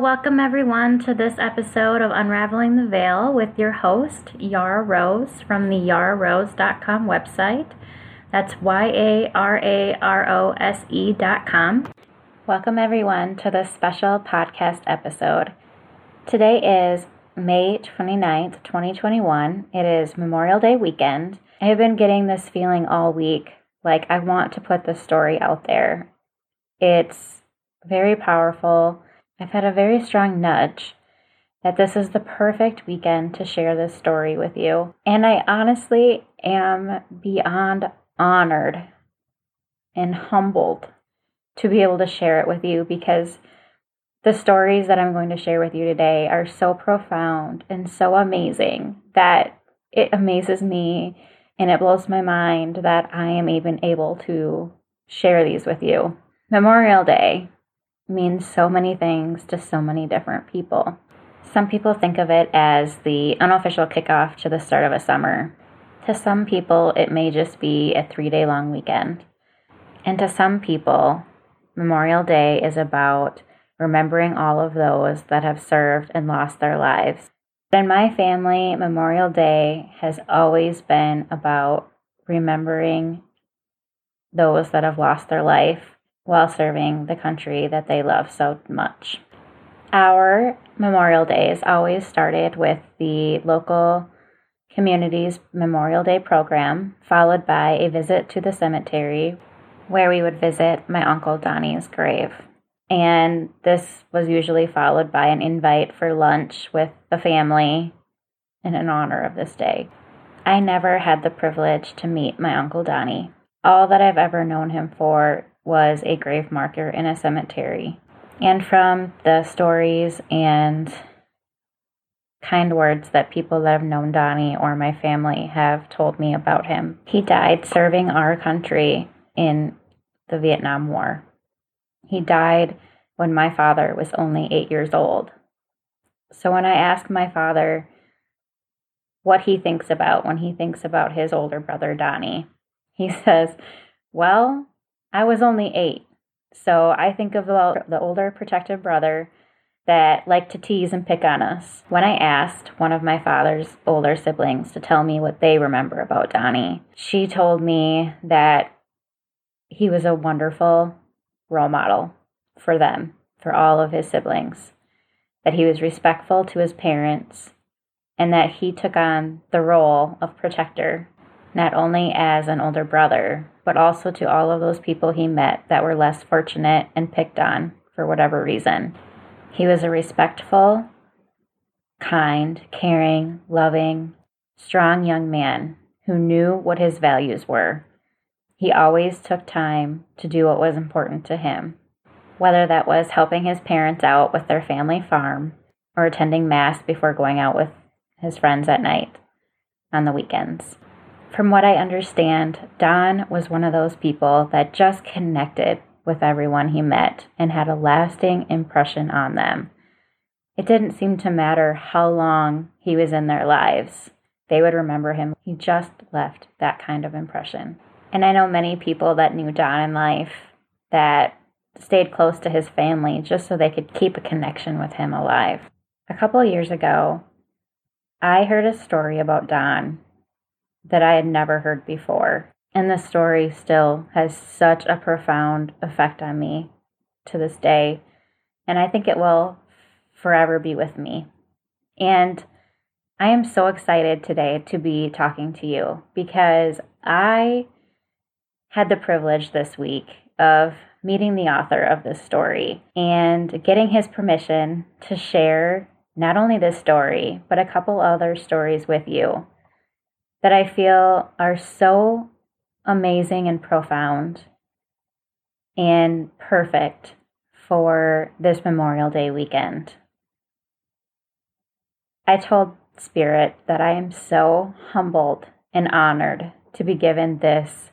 Welcome everyone to this episode of Unraveling the Veil with your host, Yara Rose from the yararose.com website. That's Y A R A R O S E.com. Welcome everyone to this special podcast episode. Today is May 29th, 2021. It is Memorial Day weekend. I have been getting this feeling all week like I want to put this story out there. It's very powerful. I've had a very strong nudge that this is the perfect weekend to share this story with you. And I honestly am beyond honored and humbled to be able to share it with you because the stories that I'm going to share with you today are so profound and so amazing that it amazes me and it blows my mind that I am even able to share these with you. Memorial Day means so many things to so many different people. Some people think of it as the unofficial kickoff to the start of a summer. To some people, it may just be a three day long weekend. And to some people, Memorial Day is about remembering all of those that have served and lost their lives. But In my family, Memorial Day has always been about remembering those that have lost their life while serving the country that they love so much. Our Memorial Days always started with the local community's Memorial Day program, followed by a visit to the cemetery where we would visit my Uncle Donnie's grave. And this was usually followed by an invite for lunch with the family in an honor of this day. I never had the privilege to meet my Uncle Donnie. All that I've ever known him for was a grave marker in a cemetery. And from the stories and kind words that people that have known Donnie or my family have told me about him, he died serving our country in the Vietnam War. He died when my father was only eight years old. So when I ask my father what he thinks about when he thinks about his older brother, Donnie, he says, Well, I was only eight. So I think of the older protective brother that liked to tease and pick on us. When I asked one of my father's older siblings to tell me what they remember about Donnie, she told me that he was a wonderful role model for them, for all of his siblings, that he was respectful to his parents, and that he took on the role of protector, not only as an older brother, but also to all of those people he met that were less fortunate and picked on for whatever reason. He was a respectful, kind, caring, loving, strong young man who knew what his values were. He always took time to do what was important to him whether that was helping his parents out with their family farm or attending Mass before going out with his friends at night on the weekends. From what I understand, Don was one of those people that just connected with everyone he met and had a lasting impression on them. It didn't seem to matter how long he was in their lives, they would remember him. He just left that kind of impression. And I know many people that knew Don in life that stayed close to his family just so they could keep a connection with him alive. A couple years ago, I heard a story about Don that I had never heard before. And the story still has such a profound effect on me to this day. And I think it will forever be with me. And I am so excited today to be talking to you because I had the privilege this week of meeting the author of this story and getting his permission to share not only this story, but a couple other stories with you that I feel are so amazing and profound and perfect for this Memorial Day weekend. I told Spirit that I am so humbled and honored to be given this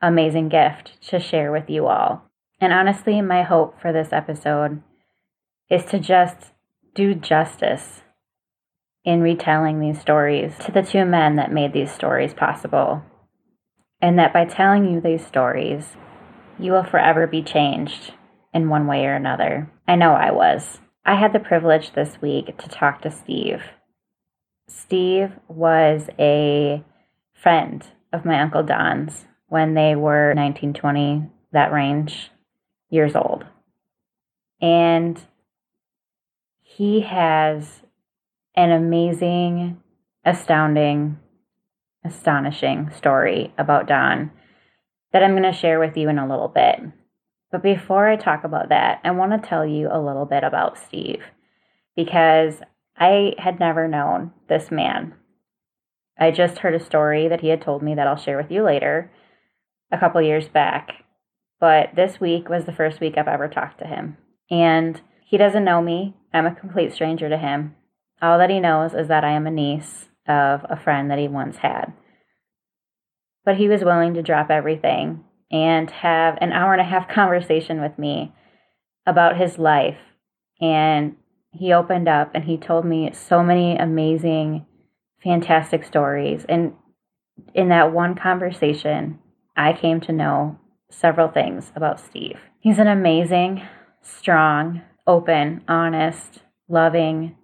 amazing gift to share with you all. And honestly, my hope for this episode is to just do justice in retelling these stories to the two men that made these stories possible. And that by telling you these stories, you will forever be changed in one way or another. I know I was. I had the privilege this week to talk to Steve. Steve was a friend of my Uncle Don's when they were 19, 20, that range years old. And he has an amazing, astounding, astonishing story about Don that I'm going to share with you in a little bit. But before I talk about that, I want to tell you a little bit about Steve because I had never known this man. I just heard a story that he had told me that I'll share with you later a couple years back. But this week was the first week I've ever talked to him. And he doesn't know me. I'm a complete stranger to him. All that he knows is that I am a niece of a friend that he once had. But he was willing to drop everything and have an hour and a half conversation with me about his life. And he opened up and he told me so many amazing, fantastic stories. And in that one conversation, I came to know several things about Steve. He's an amazing, strong, open, honest, loving,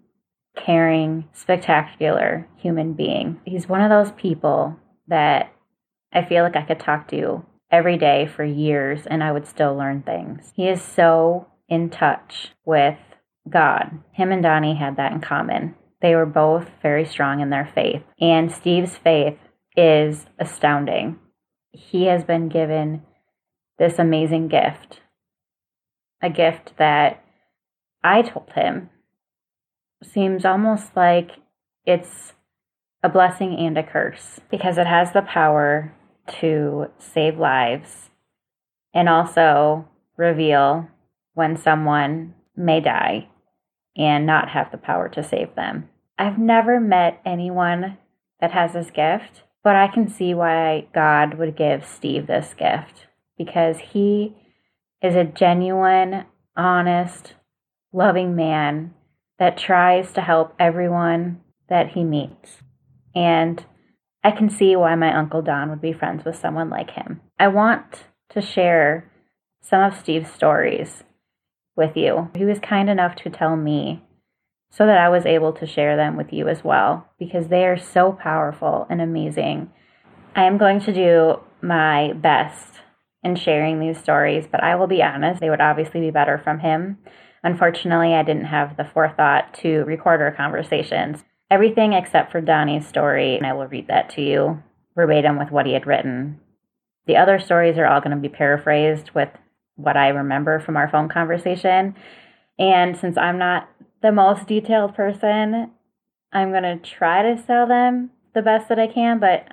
caring, spectacular human being. He's one of those people that I feel like I could talk to every day for years and I would still learn things. He is so in touch with God. Him and Donnie had that in common. They were both very strong in their faith, and Steve's faith is astounding. He has been given this amazing gift, a gift that I told him seems almost like it's a blessing and a curse because it has the power to save lives and also reveal when someone may die and not have the power to save them. I've never met anyone that has this gift, but I can see why God would give Steve this gift because he is a genuine, honest, loving man that tries to help everyone that he meets. And I can see why my Uncle Don would be friends with someone like him. I want to share some of Steve's stories with you. He was kind enough to tell me so that I was able to share them with you as well because they are so powerful and amazing. I am going to do my best in sharing these stories, but I will be honest, they would obviously be better from him. Unfortunately, I didn't have the forethought to record our conversations. Everything except for Donnie's story, and I will read that to you verbatim with what he had written. The other stories are all going to be paraphrased with what I remember from our phone conversation. And since I'm not the most detailed person, I'm going to try to sell them the best that I can, but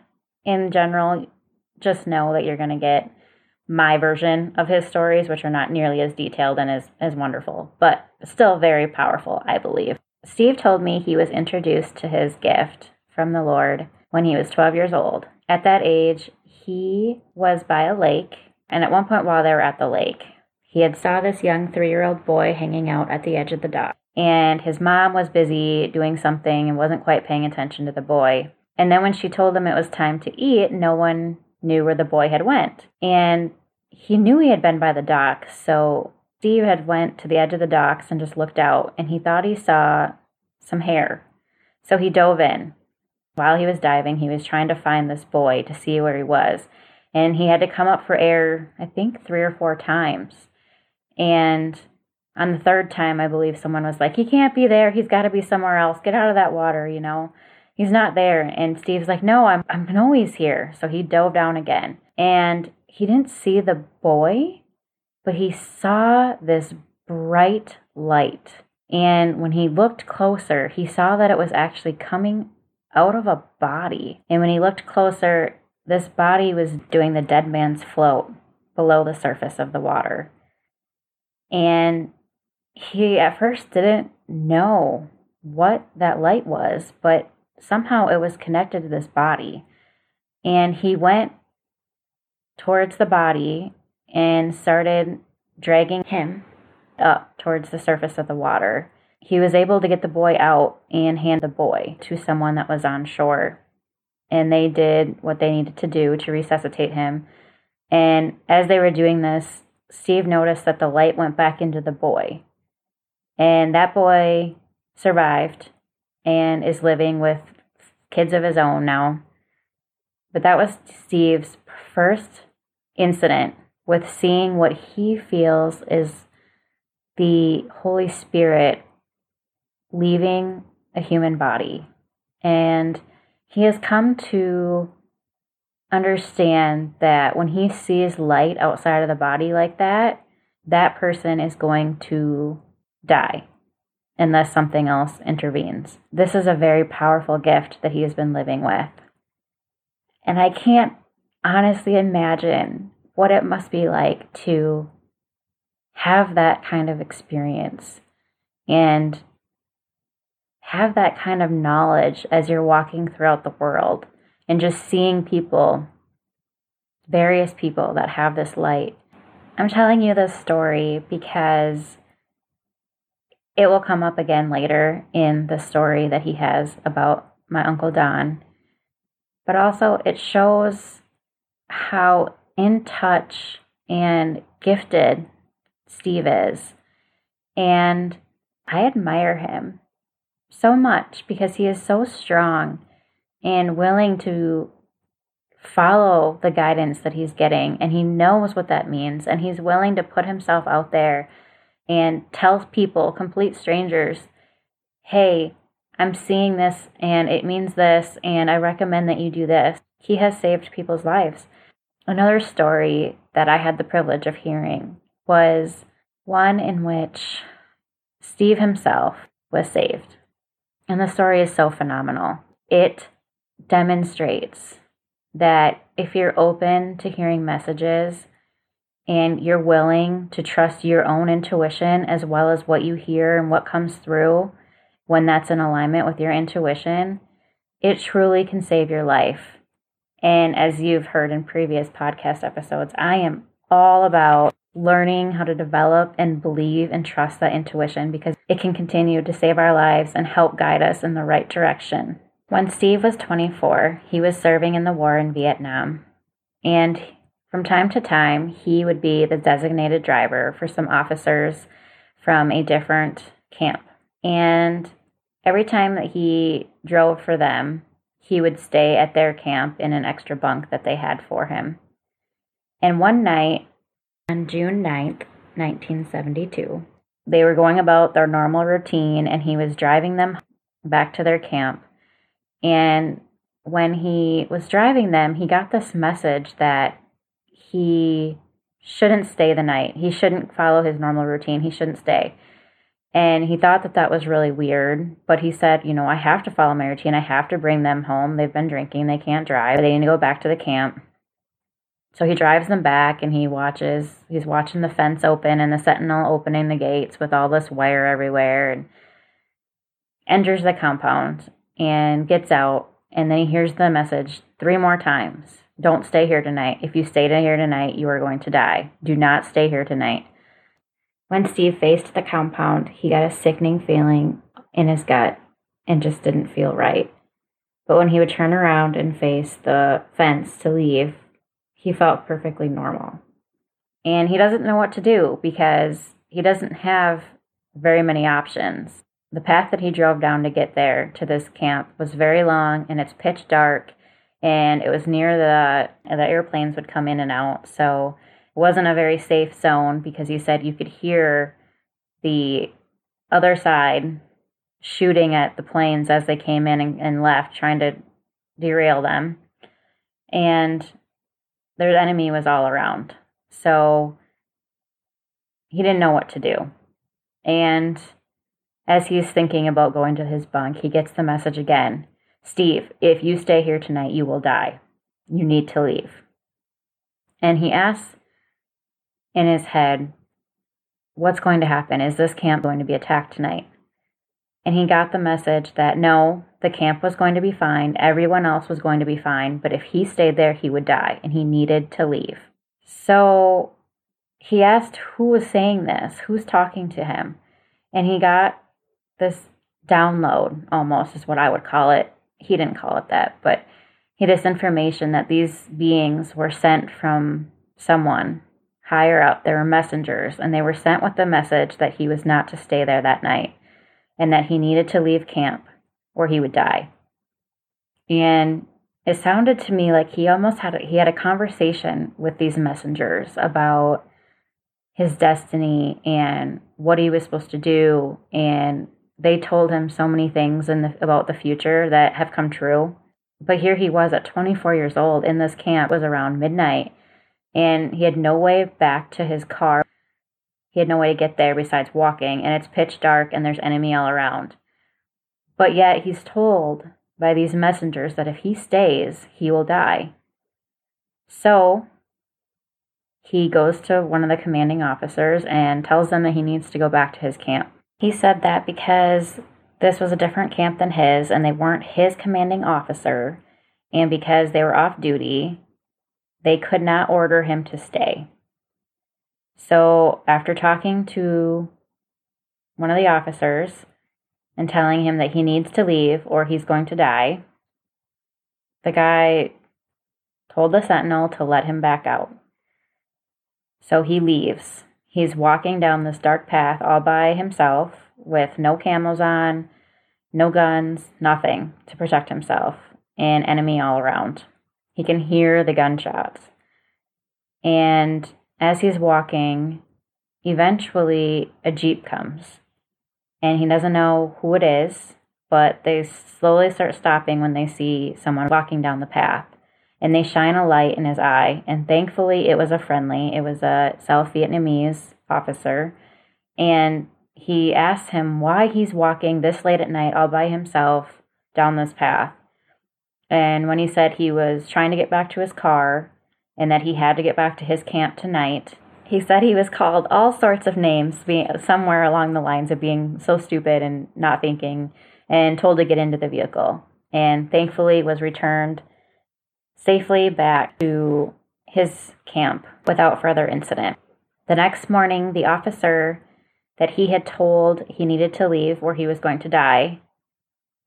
in general, just know that you're going to get my version of his stories, which are not nearly as detailed and as, as wonderful, but still very powerful, I believe. Steve told me he was introduced to his gift from the Lord when he was 12 years old. At that age, he was by a lake, and at one point while they were at the lake, he had saw this young three-year-old boy hanging out at the edge of the dock. And his mom was busy doing something and wasn't quite paying attention to the boy. And then when she told him it was time to eat, no one knew where the boy had went. And he knew he had been by the dock, so Steve had went to the edge of the docks and just looked out and he thought he saw some hair. So he dove in. While he was diving, he was trying to find this boy to see where he was. And he had to come up for air, I think, three or four times. And on the third time, I believe someone was like, He can't be there. He's got to be somewhere else. Get out of that water, you know? He's not there. And Steve's like, No, I'm, I'm he's here. So he dove down again. And he didn't see the boy, but he saw this bright light. And when he looked closer, he saw that it was actually coming out of a body. And when he looked closer, this body was doing the dead man's float below the surface of the water. And he at first didn't know what that light was, but somehow it was connected to this body. And he went towards the body and started dragging him up towards the surface of the water. He was able to get the boy out and hand the boy to someone that was on shore. And they did what they needed to do to resuscitate him. And as they were doing this, Steve noticed that the light went back into the boy. And that boy survived and is living with kids of his own now. But that was Steve's first incident with seeing what he feels is the Holy Spirit leaving a human body. And he has come to understand that when he sees light outside of the body like that, that person is going to die unless something else intervenes. This is a very powerful gift that he has been living with. And I can't honestly imagine what it must be like to have that kind of experience and have that kind of knowledge as you're walking throughout the world and just seeing people, various people that have this light. I'm telling you this story because it will come up again later in the story that he has about my Uncle Don. But also, it shows how in touch and gifted Steve is. And I admire him so much because he is so strong and willing to follow the guidance that he's getting. And he knows what that means. And he's willing to put himself out there and tell people, complete strangers, hey, I'm seeing this and it means this, and I recommend that you do this. He has saved people's lives. Another story that I had the privilege of hearing was one in which Steve himself was saved. And the story is so phenomenal. It demonstrates that if you're open to hearing messages and you're willing to trust your own intuition as well as what you hear and what comes through when that's in alignment with your intuition, it truly can save your life. And as you've heard in previous podcast episodes, I am all about learning how to develop and believe and trust that intuition because it can continue to save our lives and help guide us in the right direction. When Steve was 24, he was serving in the war in Vietnam. And from time to time, he would be the designated driver for some officers from a different camp. And every time that he drove for them, he would stay at their camp in an extra bunk that they had for him. And one night, on June 9th, 1972, they were going about their normal routine and he was driving them back to their camp. And when he was driving them, he got this message that he shouldn't stay the night. He shouldn't follow his normal routine. He shouldn't stay. And he thought that that was really weird, but he said, you know, I have to follow my routine. I have to bring them home. They've been drinking. They can't drive. They need to go back to the camp. So he drives them back and he watches, he's watching the fence open and the sentinel opening the gates with all this wire everywhere and enters the compound and gets out. And then he hears the message three more times Don't stay here tonight. If you stay here tonight, you are going to die. Do not stay here tonight. When Steve faced the compound, he got a sickening feeling in his gut and just didn't feel right. But when he would turn around and face the fence to leave, he felt perfectly normal. And he doesn't know what to do because he doesn't have very many options. The path that he drove down to get there to this camp was very long and it's pitch dark and it was near the the airplanes would come in and out. So it wasn't a very safe zone because he said you could hear the other side shooting at the planes as they came in and, and left, trying to derail them. And their enemy was all around. So he didn't know what to do. And as he's thinking about going to his bunk, he gets the message again Steve, if you stay here tonight, you will die. You need to leave. And he asks in his head, What's going to happen? Is this camp going to be attacked tonight? And he got the message that no, the camp was going to be fine, everyone else was going to be fine, but if he stayed there, he would die, and he needed to leave. So he asked who was saying this, who's talking to him, and he got this download almost, is what I would call it. He didn't call it that, but he this information that these beings were sent from someone higher up. There were messengers, and they were sent with the message that he was not to stay there that night and that he needed to leave camp or he would die. And it sounded to me like he almost had a, he had a conversation with these messengers about his destiny and what he was supposed to do and they told him so many things in the, about the future that have come true but here he was at 24 years old in this camp was around midnight and he had no way back to his car he had no way to get there besides walking and it's pitch dark and there's enemy all around but yet he's told by these messengers that if he stays, he will die. So he goes to one of the commanding officers and tells them that he needs to go back to his camp. He said that because this was a different camp than his and they weren't his commanding officer, and because they were off duty, they could not order him to stay. So, after talking to one of the officers, and telling him that he needs to leave or he's going to die. The guy told the sentinel to let him back out. So he leaves. He's walking down this dark path all by himself with no camos on, no guns, nothing to protect himself, and enemy all around. He can hear the gunshots. And as he's walking, eventually a Jeep comes and he doesn't know who it is, but they slowly start stopping when they see someone walking down the path. And they shine a light in his eye, and thankfully it was a friendly, it was a South Vietnamese officer. And he asks him why he's walking this late at night all by himself down this path. And when he said he was trying to get back to his car and that he had to get back to his camp tonight, he said he was called all sorts of names, somewhere along the lines of being so stupid and not thinking, and told to get into the vehicle. And thankfully, was returned safely back to his camp without further incident. The next morning, the officer that he had told he needed to leave where he was going to die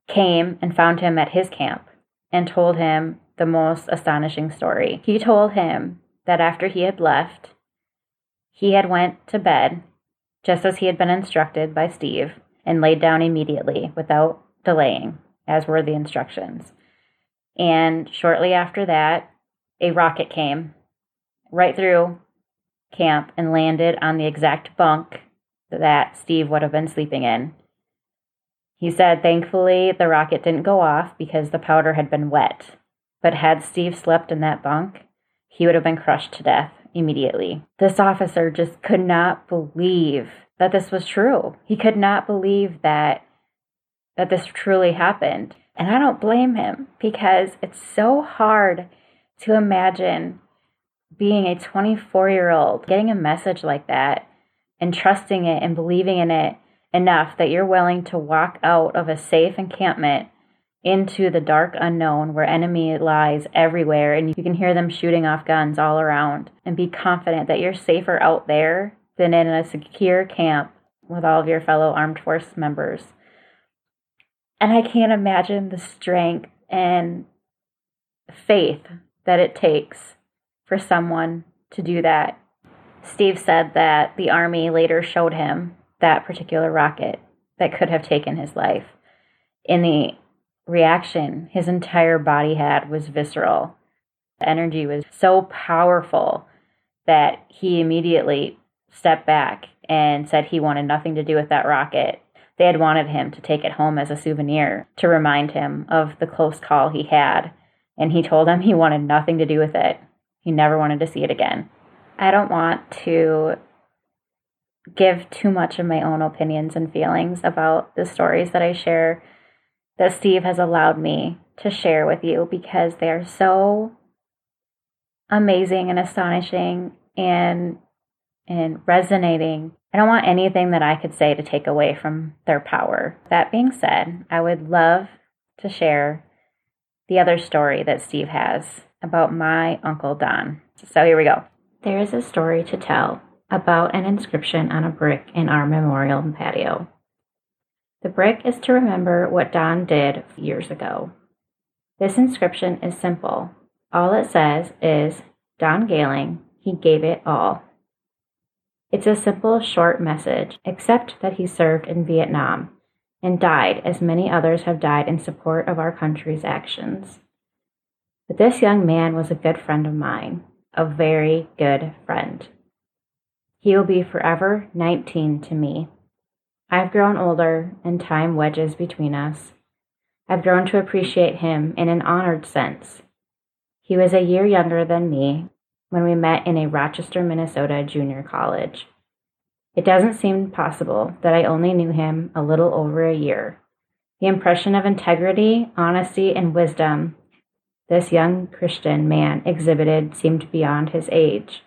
came and found him at his camp and told him the most astonishing story. He told him that after he had left, he had went to bed, just as he had been instructed by Steve, and laid down immediately without delaying, as were the instructions. And shortly after that, a rocket came right through camp and landed on the exact bunk that Steve would have been sleeping in. He said thankfully the rocket didn't go off because the powder had been wet, but had Steve slept in that bunk, he would have been crushed to death immediately. This officer just could not believe that this was true. He could not believe that that this truly happened. And I don't blame him because it's so hard to imagine being a 24 year old getting a message like that and trusting it and believing in it enough that you're willing to walk out of a safe encampment into the dark unknown where enemy lies everywhere and you can hear them shooting off guns all around and be confident that you're safer out there than in a secure camp with all of your fellow armed force members. And I can't imagine the strength and faith that it takes for someone to do that. Steve said that the Army later showed him that particular rocket that could have taken his life. In the reaction his entire body had was visceral. The energy was so powerful that he immediately stepped back and said he wanted nothing to do with that rocket. They had wanted him to take it home as a souvenir to remind him of the close call he had, and he told them he wanted nothing to do with it. He never wanted to see it again. I don't want to give too much of my own opinions and feelings about the stories that I share that Steve has allowed me to share with you because they're so amazing and astonishing and and resonating. I don't want anything that I could say to take away from their power. That being said, I would love to share the other story that Steve has about my Uncle Don. So here we go. There is a story to tell about an inscription on a brick in our memorial patio. The brick is to remember what Don did years ago. This inscription is simple. All it says is, Don Galing, he gave it all. It's a simple, short message, except that he served in Vietnam and died, as many others have died in support of our country's actions. But this young man was a good friend of mine, a very good friend. He will be forever 19 to me. I've grown older, and time wedges between us. I've grown to appreciate him in an honored sense. He was a year younger than me, when we met in a Rochester, Minnesota junior college. It doesn't seem possible that I only knew him a little over a year. The impression of integrity, honesty, and wisdom this young Christian man exhibited seemed beyond his age.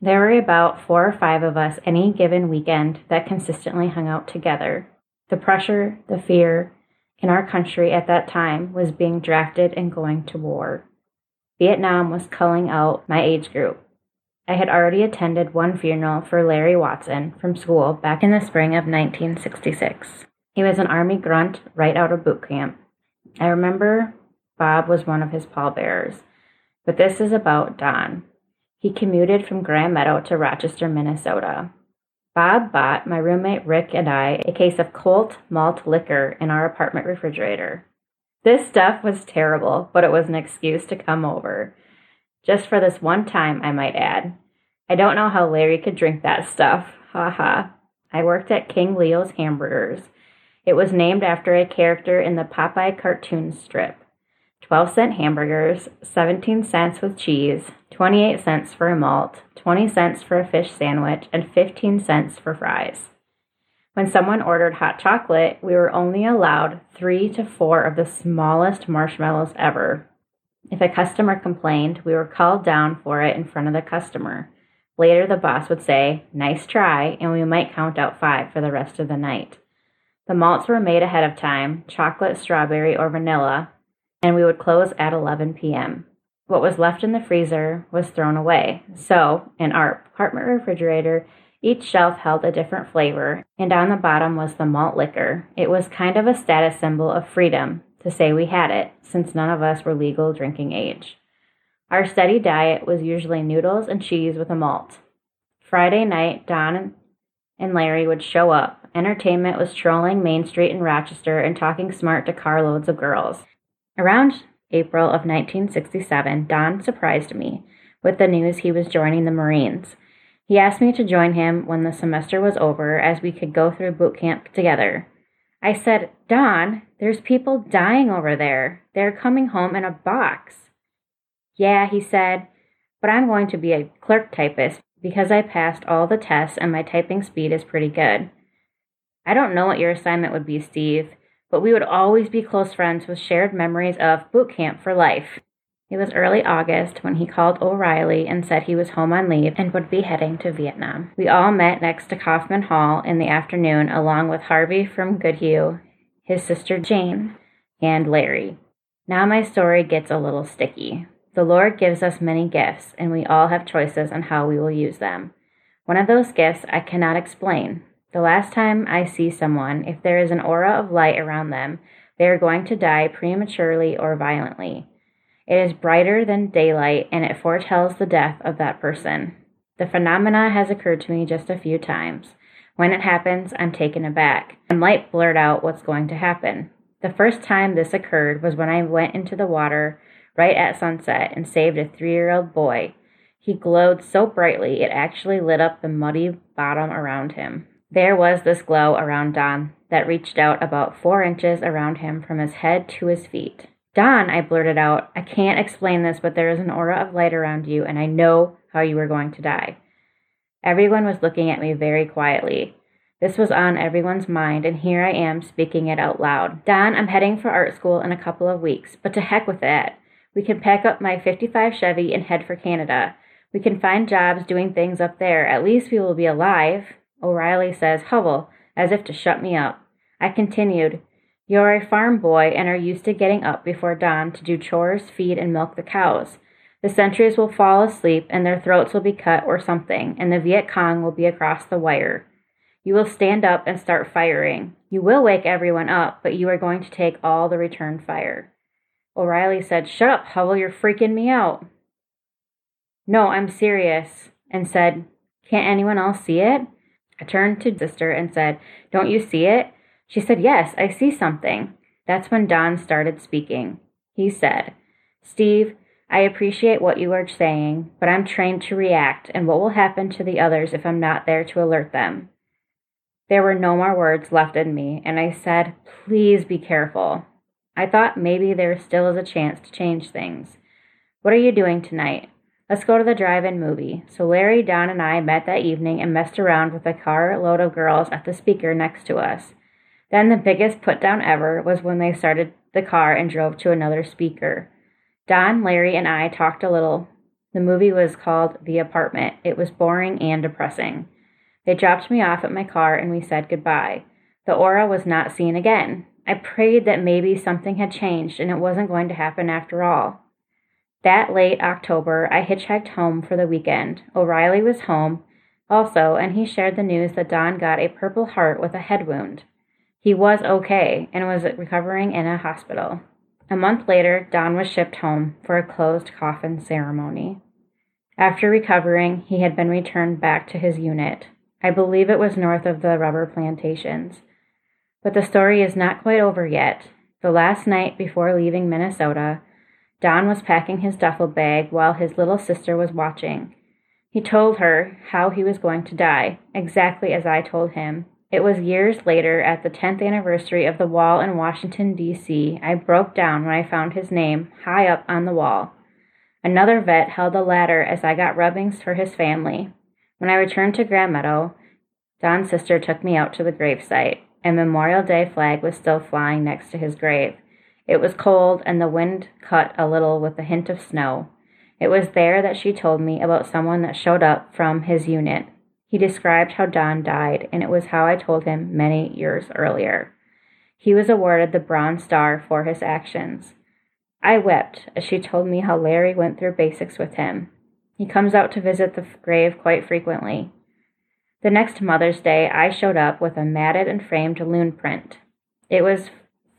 There were about four or five of us any given weekend that consistently hung out together. The pressure, the fear in our country at that time was being drafted and going to war. Vietnam was culling out my age group. I had already attended one funeral for Larry Watson from school back in the spring of 1966. He was an Army grunt right out of boot camp. I remember Bob was one of his pallbearers, but this is about Don. He commuted from Grand Meadow to Rochester, Minnesota. Bob bought my roommate Rick and I a case of Colt malt liquor in our apartment refrigerator. This stuff was terrible, but it was an excuse to come over. Just for this one time, I might add. I don't know how Larry could drink that stuff. Ha ha. I worked at King Leo's Hamburgers. It was named after a character in the Popeye cartoon strip. 12 cent hamburgers, 17 cents with cheese, 28 cents for a malt, 20 cents for a fish sandwich, and 15 cents for fries. When someone ordered hot chocolate, we were only allowed three to four of the smallest marshmallows ever. If a customer complained, we were called down for it in front of the customer. Later, the boss would say, Nice try, and we might count out five for the rest of the night. The malts were made ahead of time chocolate, strawberry, or vanilla, and we would close at 11 p.m. What was left in the freezer was thrown away. So, in our apartment refrigerator, each shelf held a different flavor, and on the bottom was the malt liquor. It was kind of a status symbol of freedom to say we had it, since none of us were legal drinking age. Our steady diet was usually noodles and cheese with a malt. Friday night, Don and Larry would show up. Entertainment was trolling Main Street in Rochester and talking smart to carloads of girls. Around April of 1967, Don surprised me with the news he was joining the Marines. He asked me to join him when the semester was over as we could go through boot camp together. I said, Don, there's people dying over there. They're coming home in a box. Yeah, he said, but I'm going to be a clerk typist because I passed all the tests and my typing speed is pretty good. I don't know what your assignment would be, Steve, but we would always be close friends with shared memories of boot camp for life. It was early August when he called O'Reilly and said he was home on leave and would be heading to Vietnam. We all met next to Kaufman Hall in the afternoon, along with Harvey from Goodhue, his sister Jane, and Larry. Now my story gets a little sticky. The Lord gives us many gifts, and we all have choices on how we will use them. One of those gifts I cannot explain. The last time I see someone, if there is an aura of light around them, they are going to die prematurely or violently. It is brighter than daylight and it foretells the death of that person. The phenomena has occurred to me just a few times. When it happens, I'm taken aback and might blurt out what's going to happen. The first time this occurred was when I went into the water right at sunset and saved a three year old boy. He glowed so brightly it actually lit up the muddy bottom around him. There was this glow around Don that reached out about four inches around him from his head to his feet. Don, I blurted out, I can't explain this, but there is an aura of light around you, and I know how you are going to die. Everyone was looking at me very quietly. This was on everyone's mind, and here I am speaking it out loud. Don, I'm heading for art school in a couple of weeks, but to heck with that. We can pack up my 55 Chevy and head for Canada. We can find jobs doing things up there. At least we will be alive. O'Reilly says, Hubble, as if to shut me up. I continued, you're a farm boy and are used to getting up before dawn to do chores, feed, and milk the cows. The sentries will fall asleep and their throats will be cut or something, and the Viet Cong will be across the wire. You will stand up and start firing. You will wake everyone up, but you are going to take all the return fire. O'Reilly said, Shut up, Hubble, you're freaking me out. No, I'm serious, and said, Can't anyone else see it? I turned to sister and said, Don't you see it? She said, Yes, I see something. That's when Don started speaking. He said, Steve, I appreciate what you are saying, but I'm trained to react, and what will happen to the others if I'm not there to alert them? There were no more words left in me, and I said, Please be careful. I thought maybe there still is a chance to change things. What are you doing tonight? Let's go to the drive in movie. So Larry, Don, and I met that evening and messed around with a car load of girls at the speaker next to us. Then the biggest put down ever was when they started the car and drove to another speaker. Don, Larry, and I talked a little. The movie was called The Apartment. It was boring and depressing. They dropped me off at my car and we said goodbye. The aura was not seen again. I prayed that maybe something had changed and it wasn't going to happen after all. That late October, I hitchhiked home for the weekend. O'Reilly was home also, and he shared the news that Don got a purple heart with a head wound. He was okay and was recovering in a hospital. A month later, Don was shipped home for a closed coffin ceremony. After recovering, he had been returned back to his unit. I believe it was north of the rubber plantations. But the story is not quite over yet. The last night before leaving Minnesota, Don was packing his duffel bag while his little sister was watching. He told her how he was going to die, exactly as I told him. It was years later, at the 10th anniversary of the wall in Washington, D.C., I broke down when I found his name high up on the wall. Another vet held the ladder as I got rubbings for his family. When I returned to Grand Meadow, Don's sister took me out to the gravesite. A Memorial Day flag was still flying next to his grave. It was cold, and the wind cut a little with a hint of snow. It was there that she told me about someone that showed up from his unit. He described how Don died, and it was how I told him many years earlier. He was awarded the Bronze Star for his actions. I wept as she told me how Larry went through basics with him, he comes out to visit the grave quite frequently. The next Mother's Day, I showed up with a matted and framed loon print. It was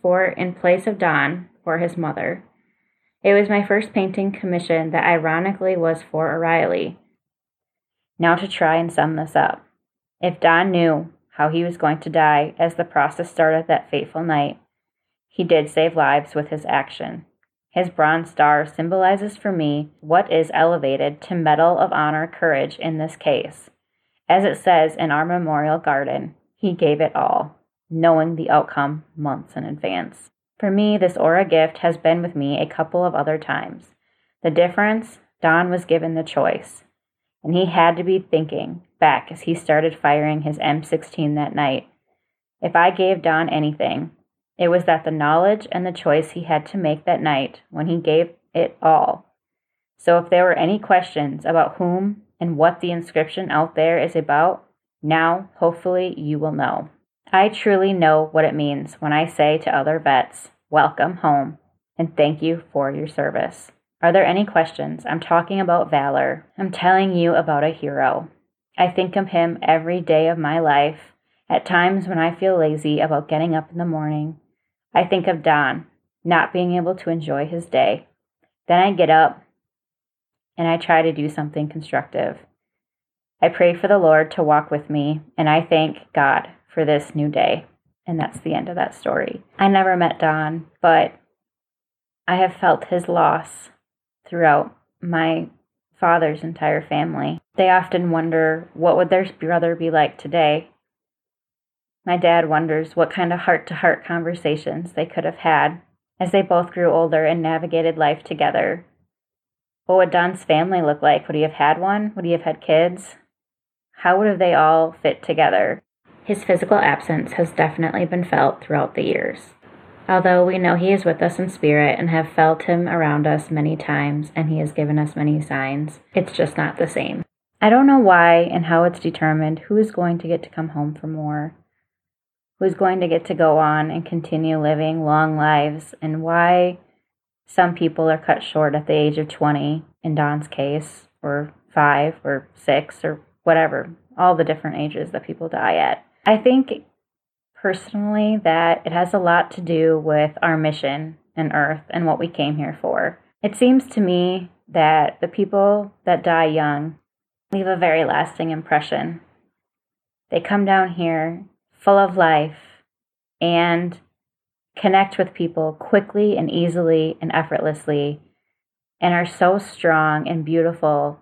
for in place of Don for his mother. It was my first painting commission that ironically was for O'Reilly. Now to try and sum this up. If Don knew how he was going to die as the process started that fateful night, he did save lives with his action. His bronze star symbolizes for me what is elevated to Medal of Honor courage in this case. As it says in our memorial garden, he gave it all, knowing the outcome months in advance. For me, this aura gift has been with me a couple of other times. The difference, Don was given the choice, and he had to be thinking back as he started firing his M16 that night. If I gave Don anything, it was that the knowledge and the choice he had to make that night when he gave it all. So if there were any questions about whom and what the inscription out there is about, now hopefully you will know. I truly know what it means when I say to other vets, welcome home and thank you for your service. Are there any questions? I'm talking about valor. I'm telling you about a hero. I think of him every day of my life, at times when I feel lazy about getting up in the morning I think of Don not being able to enjoy his day. Then I get up and I try to do something constructive. I pray for the Lord to walk with me, and I thank God for this new day. And that's the end of that story. I never met Don, but I have felt his loss throughout my father's entire family. They often wonder what would their brother be like today my dad wonders what kind of heart to heart conversations they could have had as they both grew older and navigated life together. What would Don's family look like? Would he have had one? Would he have had kids? How would they all fit together? His physical absence has definitely been felt throughout the years. Although we know he is with us in spirit and have felt him around us many times and he has given us many signs, it's just not the same. I don't know why and how it's determined who is going to get to come home for more who's going to get to go on and continue living long lives and why some people are cut short at the age of 20 in Don's case, or five, or six, or whatever, all the different ages that people die at. I think personally that it has a lot to do with our mission and Earth and what we came here for. It seems to me that the people that die young leave a very lasting impression. They come down here full of life and connect with people quickly and easily and effortlessly and are so strong and beautiful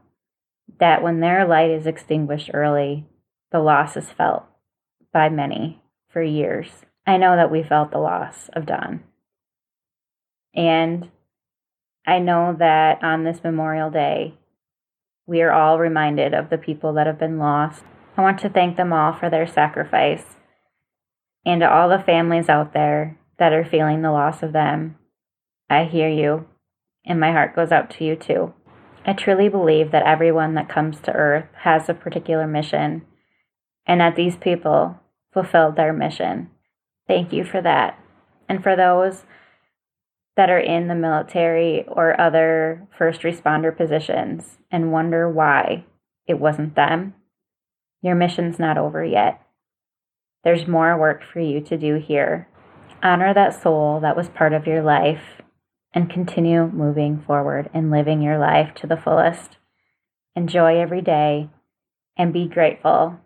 that when their light is extinguished early, the loss is felt by many for years. I know that we felt the loss of Don. And I know that on this Memorial Day, we are all reminded of the people that have been lost. I want to thank them all for their sacrifice and to all the families out there that are feeling the loss of them. I hear you, and my heart goes out to you too. I truly believe that everyone that comes to earth has a particular mission, and that these people fulfilled their mission. Thank you for that. And for those that are in the military or other first responder positions and wonder why it wasn't them, your mission's not over yet. There's more work for you to do here. Honor that soul that was part of your life and continue moving forward and living your life to the fullest. Enjoy every day and be grateful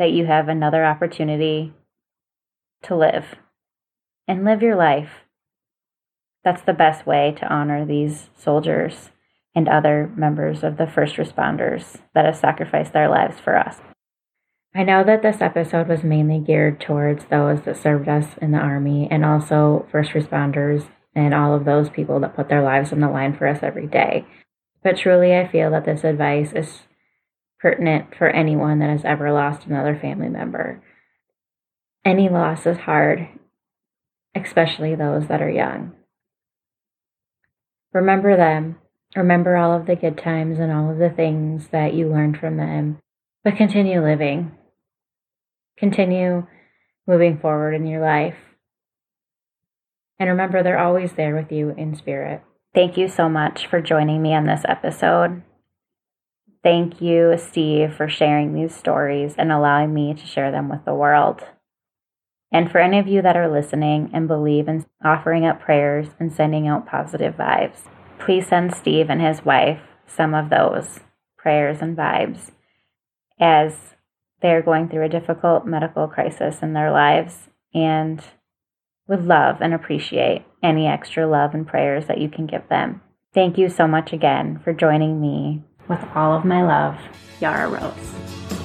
that you have another opportunity to live and live your life that's the best way to honor these soldiers and other members of the first responders that have sacrificed their lives for us. I know that this episode was mainly geared towards those that served us in the Army and also first responders and all of those people that put their lives on the line for us every day. But truly, I feel that this advice is pertinent for anyone that has ever lost another family member. Any loss is hard, especially those that are young. Remember them. Remember all of the good times and all of the things that you learned from them. But continue living. Continue moving forward in your life. And remember, they're always there with you in spirit. Thank you so much for joining me on this episode. Thank you, Steve, for sharing these stories and allowing me to share them with the world. And for any of you that are listening and believe in offering up prayers and sending out positive vibes, please send Steve and his wife some of those prayers and vibes as they're going through a difficult medical crisis in their lives and would love and appreciate any extra love and prayers that you can give them. Thank you so much again for joining me with all of my love, Yara Rose.